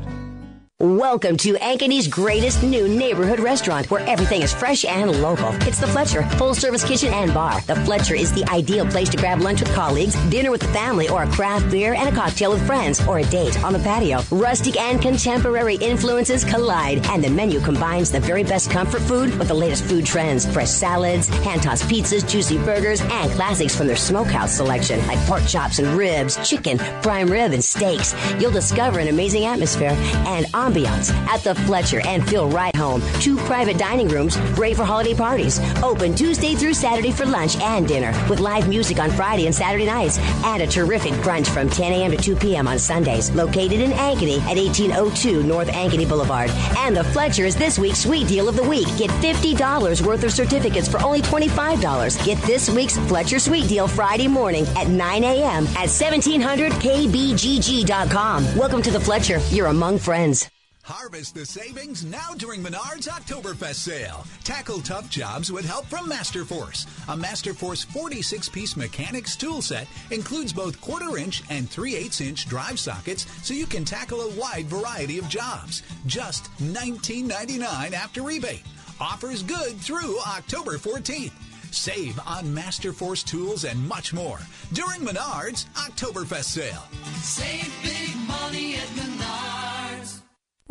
Welcome to Ankeny's greatest new neighborhood restaurant where everything is fresh and local. It's the Fletcher, full service kitchen and bar. The Fletcher is the ideal place to grab lunch with colleagues, dinner with the family, or a craft beer and a cocktail with friends, or a date on the patio. Rustic and contemporary influences collide, and the menu combines the very best comfort food with the latest food trends. Fresh salads, hand tossed pizzas, juicy burgers, and classics from their smokehouse selection like pork chops and ribs, chicken, prime rib, and steaks. You'll discover an amazing atmosphere and ambiance at the Fletcher and feel right home. Two private dining rooms, great for holiday parties. Open Tuesday through Saturday for lunch and dinner with live music on Friday and Saturday nights and a terrific brunch from 10 a.m. to 2 p.m. on Sundays. Located in Ankeny at 1802 North Ankeny Boulevard. And the Fletcher is this week's sweet deal of the week. Get $50 worth of certificates for only $25. Get this week's Fletcher sweet deal Friday morning at 9 a.m. at 1700kbgg.com. Welcome to the Fletcher. You're among friends. Harvest the savings now during Menard's Oktoberfest sale. Tackle tough jobs with help from Masterforce. A Masterforce 46 piece mechanics tool set includes both quarter inch and 3 8 inch drive sockets so you can tackle a wide variety of jobs. Just $19.99 after rebate. Offers good through October 14th. Save on Masterforce tools and much more during Menard's Oktoberfest sale. Save big money at Menards.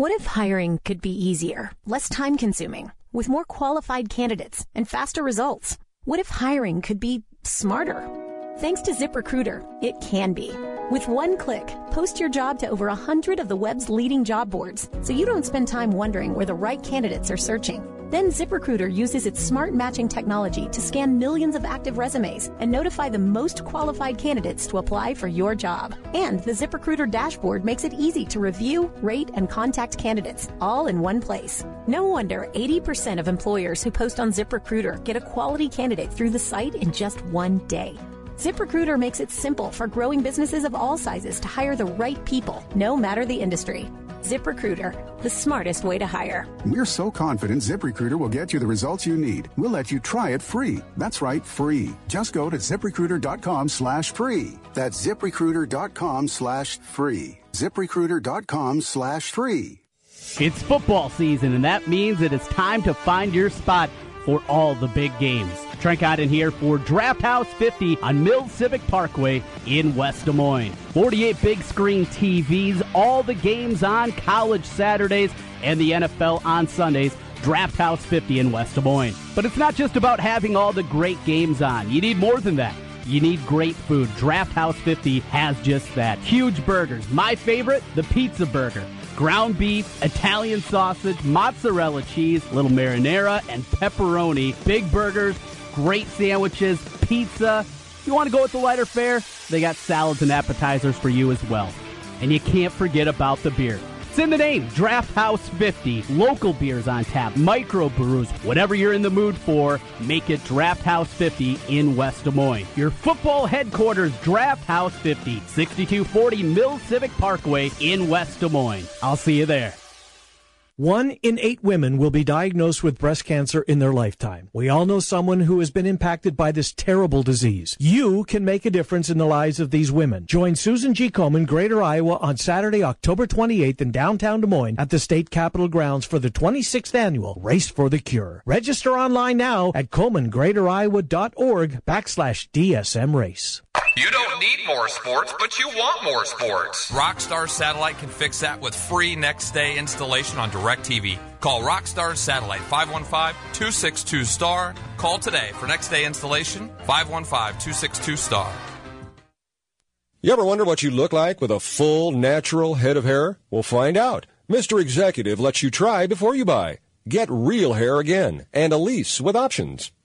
What if hiring could be easier, less time consuming, with more qualified candidates and faster results? What if hiring could be smarter? Thanks to ZipRecruiter, it can be. With one click, post your job to over 100 of the web's leading job boards so you don't spend time wondering where the right candidates are searching. Then ZipRecruiter uses its smart matching technology to scan millions of active resumes and notify the most qualified candidates to apply for your job. And the ZipRecruiter dashboard makes it easy to review, rate, and contact candidates all in one place. No wonder 80% of employers who post on ZipRecruiter get a quality candidate through the site in just one day. ZipRecruiter makes it simple for growing businesses of all sizes to hire the right people, no matter the industry. ZipRecruiter, the smartest way to hire. We're so confident ZipRecruiter will get you the results you need. We'll let you try it free. That's right, free. Just go to ziprecruiter.com slash free. That's ziprecruiter.com slash free. ziprecruiter.com slash free. It's football season, and that means that it is time to find your spot for all the big games. Trent Condon here for Draft House 50 on Mills Civic Parkway in West Des Moines. 48 big screen TVs, all the games on college Saturdays and the NFL on Sundays. Draft House 50 in West Des Moines. But it's not just about having all the great games on. You need more than that. You need great food. Draft House 50 has just that. Huge burgers. My favorite, the pizza burger ground beef, Italian sausage, mozzarella cheese, little marinara, and pepperoni. Big burgers, great sandwiches, pizza. If you want to go with the lighter fare, they got salads and appetizers for you as well. And you can't forget about the beer. It's in the name, Draft House 50. Local beers on tap, micro brews, whatever you're in the mood for, make it Draft House 50 in West Des Moines. Your football headquarters, Draft House 50, 6240 Mill Civic Parkway in West Des Moines. I'll see you there. One in eight women will be diagnosed with breast cancer in their lifetime. We all know someone who has been impacted by this terrible disease. You can make a difference in the lives of these women. Join Susan G. Komen, Greater Iowa, on Saturday, October 28th in downtown Des Moines at the state capitol grounds for the 26th annual Race for the Cure. Register online now at KomenGreaterIowa.org backslash DSM Race. You don't need more sports, but you want more sports. Rockstar Satellite can fix that with free next day installation on DirecTV. Call Rockstar Satellite 515-262-STAR. Call today for next day installation 515-262-STAR. You ever wonder what you look like with a full, natural head of hair? We'll find out. Mr. Executive lets you try before you buy. Get real hair again and a lease with options.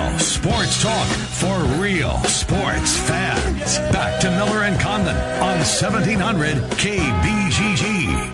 Real sports talk for real sports fans. Back to Miller and Condon on 1700 KBGG.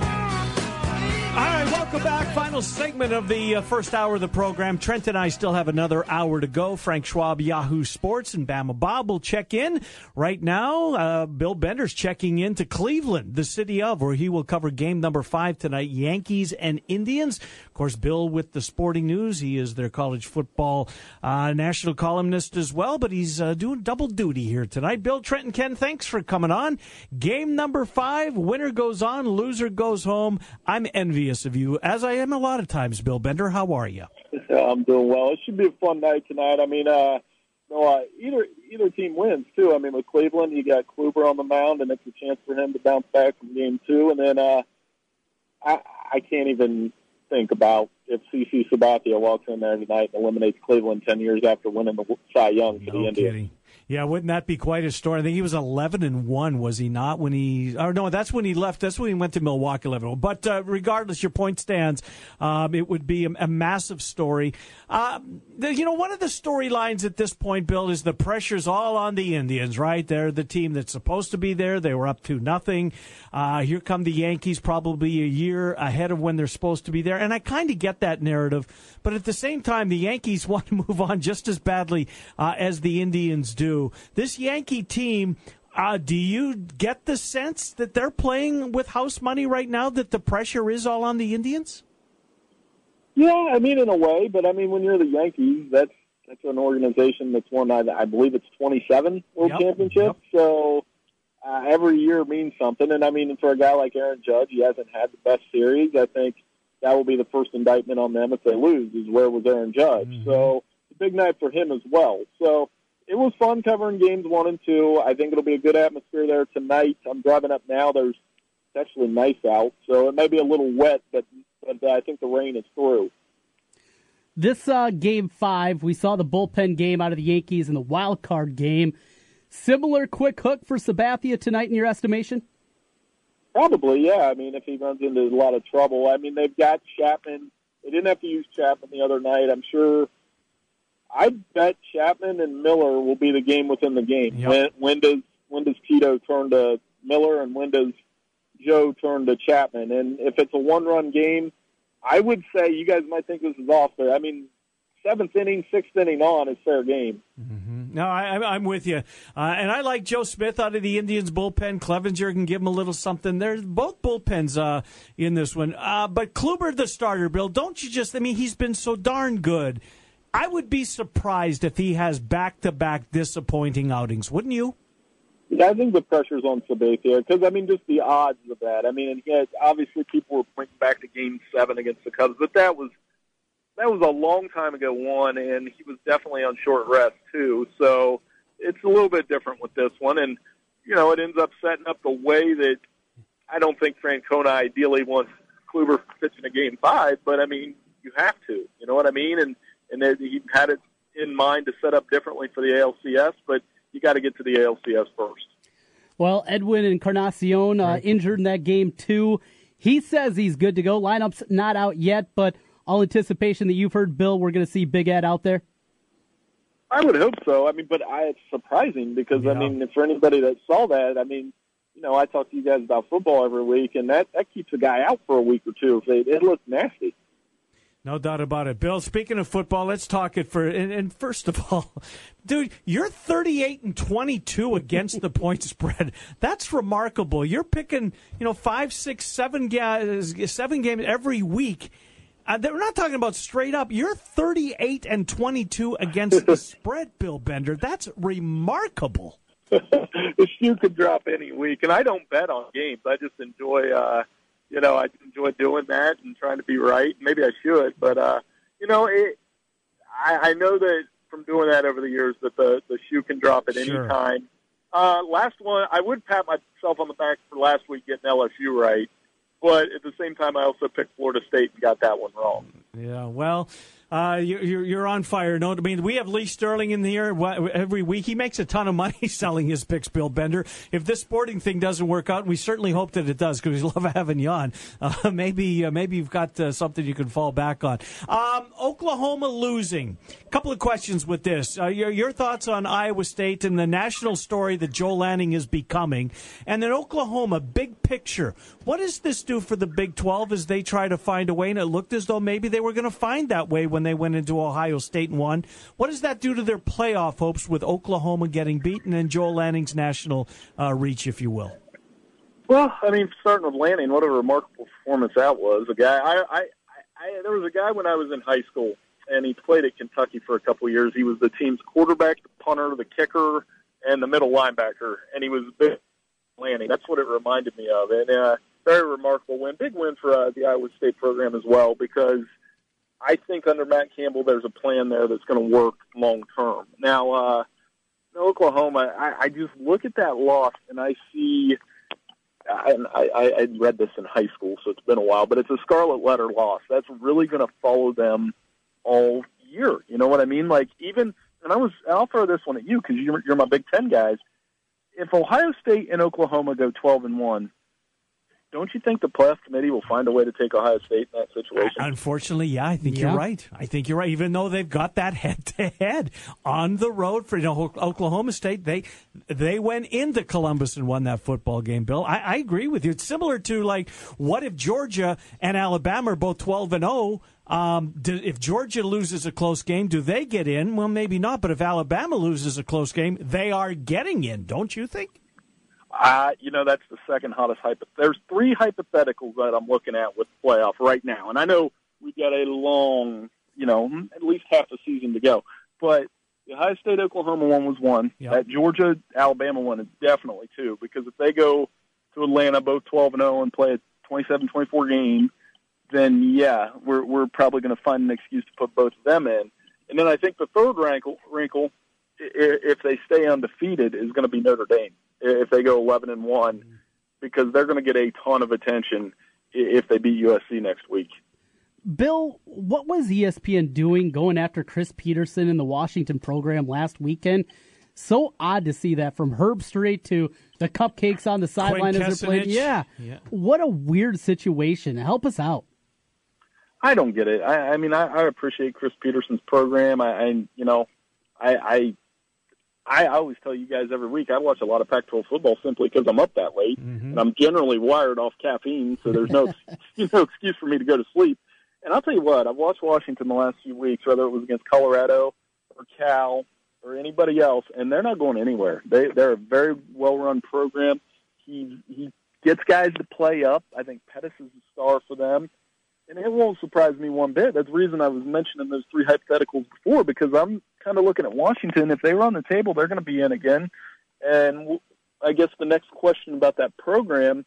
Welcome back. Final segment of the uh, first hour of the program. Trent and I still have another hour to go. Frank Schwab, Yahoo Sports, and Bama Bob will check in. Right now, uh, Bill Bender's checking in to Cleveland, the city of, where he will cover game number five tonight Yankees and Indians. Of course, Bill with the sporting news. He is their college football uh, national columnist as well, but he's uh, doing double duty here tonight. Bill, Trent, and Ken, thanks for coming on. Game number five winner goes on, loser goes home. I'm envious of you, as I am a lot of times, Bill Bender. How are you? I'm doing well. It should be a fun night tonight. I mean, uh, no, uh, either either team wins too. I mean, with Cleveland, you got Kluber on the mound, and it's a chance for him to bounce back from game two. And then uh, I, I can't even think about if CC Sabathia walks in there tonight and eliminates Cleveland ten years after winning the Cy Young for No the Indians. kidding. Yeah, wouldn't that be quite a story? I think he was eleven and one, was he not? When he, or no, that's when he left. That's when he went to Milwaukee. Eleven. But uh, regardless, your point stands. Um, it would be a, a massive story. Um, the, you know, one of the storylines at this point, Bill, is the pressure's all on the Indians. Right? They're the team that's supposed to be there. They were up to nothing. Uh, here come the Yankees, probably a year ahead of when they're supposed to be there. And I kind of get that narrative, but at the same time, the Yankees want to move on just as badly uh, as the Indians do. This Yankee team. Uh, do you get the sense that they're playing with house money right now? That the pressure is all on the Indians? Yeah, I mean, in a way, but I mean, when you're the Yankees, that's that's an organization that's won, I, I believe it's 27 World Yep, Championships. So uh, every year means something. And I mean, for a guy like Aaron Judge, he hasn't had the best series. I think that will be the first indictment on them if they lose. Is where was Aaron Judge? So it's a big night for him as well. So it was fun covering games one and two. I think it'll be a good atmosphere there tonight. I'm driving up now. There's it's actually nice out, so it may be a little wet, but but I think the rain is through. This uh, game five, we saw the bullpen game out of the Yankees and the wild card game. Similar quick hook for Sabathia tonight, in your estimation? Probably, yeah. I mean, if he runs into a lot of trouble, I mean, they've got Chapman. They didn't have to use Chapman the other night. I'm sure. I bet Chapman and Miller will be the game within the game. Yep. When, when does when does Tito turn to Miller and when does Joe turn to Chapman? And if it's a one run game, I would say you guys might think this is off there. I mean, seventh inning, sixth inning on is fair game. No, I, I'm- I'm with you, uh, and I like Joe Smith out of the Indians bullpen. Clevinger can give him a little something. There's both bullpens uh, in this one, uh, but Kluber the starter. Bill, don't you just? I mean, he's been so darn good. I would be surprised if he has back-to-back disappointing outings, wouldn't you? Yeah, I think the pressure's on Sabathia because I mean, just the odds of that. I mean, and had, obviously people were pointing back to Game Seven against the Cubs, but that was that was a long time ago. One, and he was definitely on short rest too. So it's a little bit different with this one, and you know, it ends up setting up the way that I don't think Francona ideally wants Kluber pitching a Game Five, but I mean, you have to. You know what I mean? And and that he had it in mind to set up differently for the ALCS, but you got to get to the ALCS first. Well, Edwin Encarnacion uh, injured in that game too. He says he's good to go. Lineup's not out yet, but all anticipation that you've heard, Bill, we're going to see Big Ed out there. I would hope so. I mean, but I, it's surprising because I mean, for anybody that saw that, I mean, you know, I talk to you guys about football every week, and that that keeps a guy out for a week or two. It, it looks nasty. No doubt about it. Bill, speaking of football, let's talk it for. And, and first of all, dude, you're 38 and 22 against the point spread. That's remarkable. You're picking, you know, five, six, seven, ga- seven games every week. Uh, we're not talking about straight up. You're 38 and 22 against the spread, Bill Bender. That's remarkable. the shoe could drop any week, and I don't bet on games. I just enjoy, uh, you know, I enjoy doing that and trying to be right. Maybe I should, but uh, you know, it, I, I know that from doing that over the years that the the shoe can drop at any Sure. time. Uh, last one, I would pat myself on the back for last week getting LSU right, but at the same time, I also picked Florida State and got that one wrong. Yeah, well, uh, you- you're you're on fire. No, I mean we have Lee Sterling in here every week. He makes a ton of money selling his picks, Bill Bender. If this sporting thing doesn't work out, we certainly hope that it does because we love having you on. Uh, maybe uh, maybe you've got uh, something you can fall back on. Um, Oklahoma losing. A Couple of questions with this. Uh, your your thoughts on Iowa State and the national story that Joel Lanning is becoming, and then Oklahoma. Big picture. What does this do for the Big Twelve as they try to find a way? And it looked as though maybe they were going to find that way when they went into Ohio State and won. What does that do to their playoff hopes with Oklahoma getting beaten and Joel Lanning's national uh, reach, if you will? Well, I mean, starting with Lanning, what a remarkable performance that was. A guy, I, I, I, there was a guy when I was in high school, and he played at Kentucky for a couple of years. He was the team's quarterback, the punter, the kicker, and the middle linebacker, and he was big Lanning. That's what it reminded me of, and uh, very remarkable win, big win for uh, the Iowa State program as well, because I think under Matt Campbell, there's a plan there that's going to work long term. Now, uh, Oklahoma, I, I just look at that loss and I see and I, I, I read this in high school, so it's been a while, but it's a scarlet letter loss. That's really going to follow them all year. You know what I mean? Like even, and I was, I'll throw this one at you because you're, you're my Big Ten guys. If Ohio State and Oklahoma go 12 and one, don't you think the playoff committee will find a way to take Ohio State in that situation? Unfortunately, yeah, I think Yeah. you're right. I think you're right. Even though they've got that head to head on the road for you know Oklahoma State, they they went into Columbus and won that football game. Bill, I, I agree with you. It's similar to like what if Georgia and Alabama are both twelve and zero. Um, do, if Georgia loses a close game, do they get in? Well, maybe not. But if Alabama loses a close game, they are getting in. Don't you think? Uh, you know, that's the second hottest hypo. There's three hypotheticals that I'm looking at with playoff right now, and I know we've got a long, you know, at least half a season to go. But the Ohio State Oklahoma one was one. Yep. That Georgia Alabama one is definitely two because if they go to Atlanta both 12 and 0 and play a 27-24 game, then yeah, we're we're probably going to find an excuse to put both of them in. And then I think the third wrinkle, wrinkle if they stay undefeated, is going to be Notre Dame. If they go 11 and one, because they're going to get a ton of attention if they beat USC next week. Bill, what was ESPN doing going after Chris Petersen in the Washington program last weekend? So odd to see that from Herbstreit to the cupcakes on the sideline as they're playing. Yeah. Yeah. What a weird situation. Help us out. I don't get it. I, I mean, I, I appreciate Chris Petersen's program. I, I you know, I, I, always tell you guys every week I watch a lot of Pac-12 football simply because I'm up that late mm-hmm. and I'm generally wired off caffeine, so there's no, you know, excuse for me to go to sleep. And I'll tell you what, I've watched Washington the last few weeks, whether it was against Colorado or Cal or anybody else, and they're not going anywhere. They they're a very well-run program. He he gets guys to play up. I think Pettis is a star for them and it won't surprise me one bit. That's the reason I was mentioning those three hypotheticals before because I'm kind of looking at Washington. If they were on the table, they're going to be in again. And I guess the next question about that program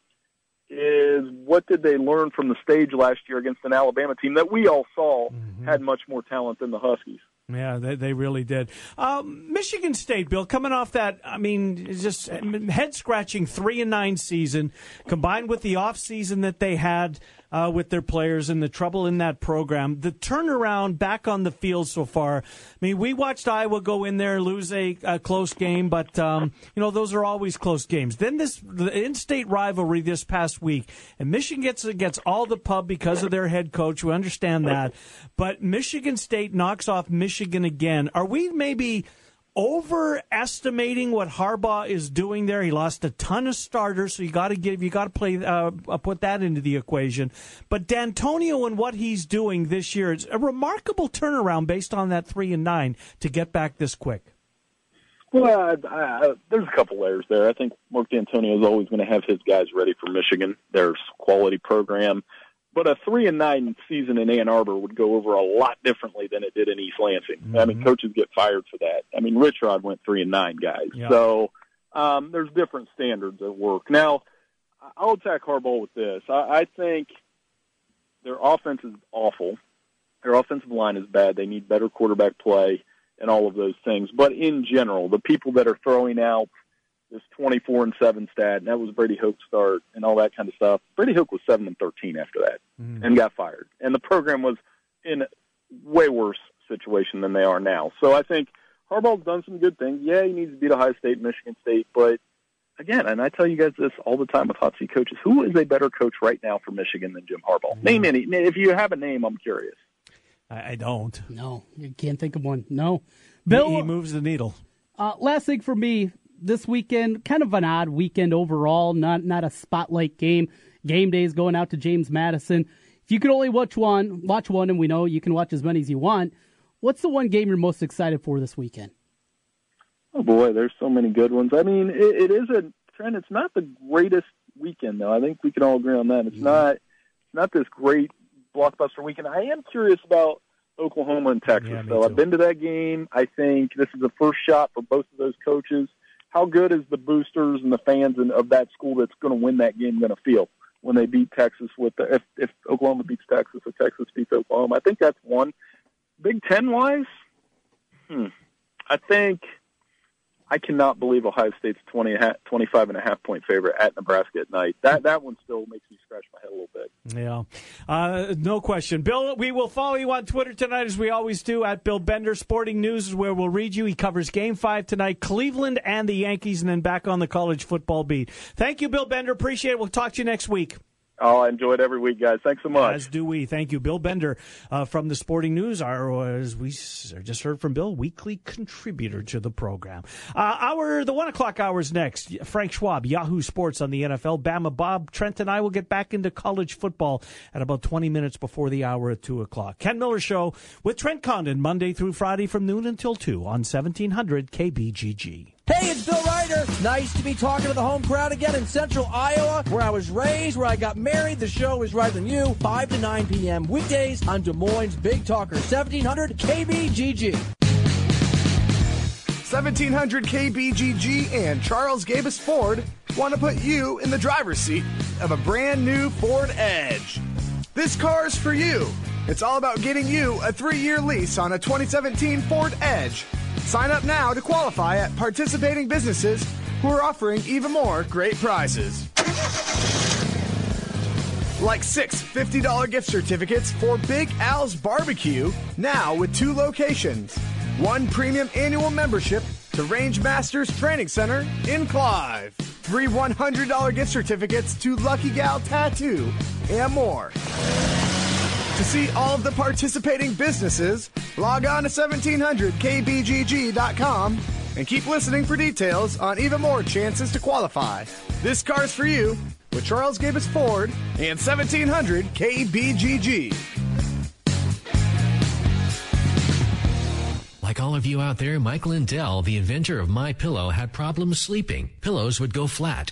is what did they learn from the stage last year against an Alabama team that we all saw had much more talent than the Huskies? Yeah, they, they really did. Um, Michigan State, Bill, coming off that, I mean, just head scratching three and nine season, combined with the off season that they had uh, with their players and the trouble in that program, the turnaround back on the field so far. I mean, we watched Iowa go in there lose a, a close game, but um, you know those are always close games. Then this the in-state rivalry this past week, and Michigan gets gets all the pub because of their head coach. We understand that, but Michigan State knocks off Michigan again. Are we maybe? Overestimating what Harbaugh is doing there. He lost a ton of starters, so you got to give you got to play uh, uh, put that into the equation. But Dantonio and what he's doing this year is a remarkable turnaround based on that three and nine to get back this quick. Well, I, I, there's a couple layers there. I think Mark Dantonio is always going to have his guys ready for Michigan. There's quality program, but a three and nine season in Ann Arbor would go over a lot differently than it did in East Lansing. I mean, coaches get fired for that. I mean, Rich Rod went three and nine, guys. Yeah. So um, there's different standards at work. Now, I'll attack Harbaugh with this. I, I think their offense is awful. Their offensive line is bad. They need better quarterback play and all of those things. But in general, the people that are throwing out this 24 and 7 stat, and that was Brady Hoke's start and all that kind of stuff. Brady Hoke was 7 and 13 after that and got fired. And the program was in a way worse situation than they are now. So I think Harbaugh's done some good things. Yeah, he needs to beat Ohio State, Michigan State, but again, and I tell you guys this all the time with hot seat coaches, who is a better coach right now for Michigan than Jim Harbaugh? Name any. If you have a name, I'm curious. I, I don't. No, you can't think of one. No. Bill, he, he moves the needle. Uh, last thing for me this weekend, kind of an odd weekend overall. Not not a spotlight game. Game days going out to James Madison. If you could only watch one, watch one, and we know you can watch as many as you want. What's the one game you're most excited for this weekend? Oh boy, there's so many good ones. I mean, it, it is a trend. It's not the greatest weekend though. I think we can all agree on that. It's not. It's not this great blockbuster weekend. I am curious about Oklahoma and Texas. Yeah, though too. I've been to that game. I think this is the first shot for both of those coaches. How good is the boosters and the fans and of that school that's going to win that game going to feel when they beat Texas? With the, if if Oklahoma beats Texas or Texas beats Oklahoma, I think that's one. Big Ten wise, hmm, I think I cannot believe Ohio State's 20, and a half- 25 and a half point favorite at Nebraska at night. That that one still makes me scratch my head a little bit. Yeah, uh, no question. Bill, we will follow you on Twitter tonight as we always do at Bill Bender Sporting News is where we'll read you. He covers Game Five tonight, Cleveland and the Yankees, and then back on the college football beat. Thank you, Bill Bender. Appreciate it. We'll talk to you next week. Oh, I enjoy it every week, guys. Thanks so much. As do we. Thank you, Bill Bender uh, from the Sporting News. Our, as we just heard from Bill, weekly contributor to the program. Uh, our the one o'clock hours next. Frank Schwab, Yahoo Sports on the NFL. Bama Bob Trent and I will get back into college football at about twenty minutes before the hour at two o'clock. Ken Miller Show with Trent Condon Monday through Friday from noon until two on seventeen hundred KBGG. Hey, it's Bill Ryder. Nice to be talking to the home crowd again in central Iowa, where I was raised, where I got married. The show is right than you, 5 to 9 p.m. weekdays on Des Moines Big Talker, 1700 KBGG. 1700 KBGG and Charles Gabus Ford want to put you in the driver's seat of a brand new Ford Edge. This car is for you. It's all about getting you a three year lease on a 2017 Ford Edge. Sign up now to qualify at participating businesses who are offering even more great prizes. Like six $50 gift certificates for Big Al's Barbecue, now with two locations. One premium annual membership to Range Masters Training Center in Clive. Three $100 gift certificates to Lucky Gal Tattoo, and more. To see all of the participating businesses, log on to 1700kbgg.com and keep listening for details on even more chances to qualify. This car's for you with Charles Gabus Ford and 1700 KBGG. Like all of you out there, Mike Lindell, the inventor of My Pillow, had problems sleeping. Pillows would go flat.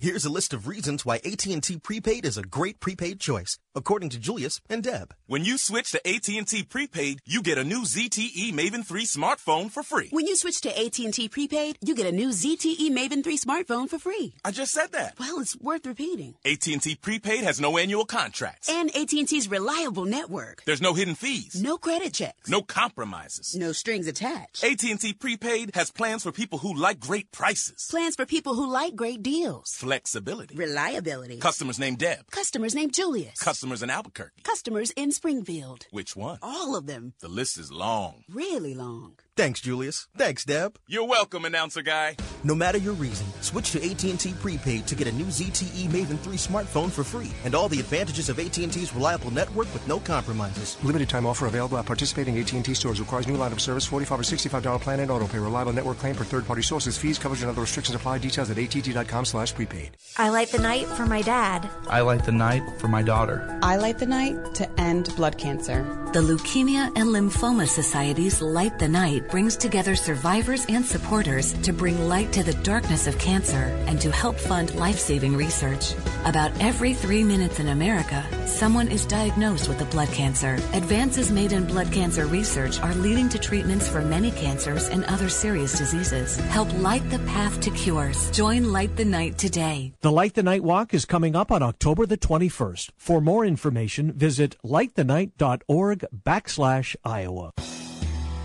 Here's a list of reasons why AT&T prepaid is a great prepaid choice, according to Julius and Deb. When you switch to AT&T prepaid, you get a new ZTE Maven 3 smartphone for free. When you switch to AT&T prepaid, you get a new ZTE Maven 3 smartphone for free. I just said that. Well, it's worth repeating. AT&T prepaid has no annual contracts. And AT&T's reliable network. There's no hidden fees. No credit checks. No compromises. No strings attached. AT&T prepaid has plans for people who like great prices. Plans for people who like great deals. Flexibility. Reliability. Customers named Deb. Customers named Julius. Customers in Albuquerque. Customers in Springfield. Which one? All of them. The list is long. Really long. Thanks, Julius. Thanks, Deb. You're welcome, announcer guy. No matter your reason, switch to AT&T prepaid to get a new ZTE Maven 3 smartphone for free and all the advantages of AT&T's reliable network with no compromises. Limited time offer available at participating AT&T stores. Requires new line of service, 45 or $65 plan and auto pay. Reliable network claim for third-party sources. Fees, coverage, and other restrictions apply. Details at att.com slash prepaid. I light the night for my dad. I light the night for my daughter. I light the night to end blood cancer. The Leukemia and Lymphoma Societies Light the Night brings together survivors and supporters to bring light to the darkness of cancer and to help fund life saving research. About every three minutes in America, someone is diagnosed with a blood cancer. Advances made in blood cancer research are leading to treatments for many cancers and other serious diseases. Help light the path to cures. Join Light the Night today. The Light the Night Walk is coming up on October the 21st. For more information, visit lightthenight.org backslash Iowa.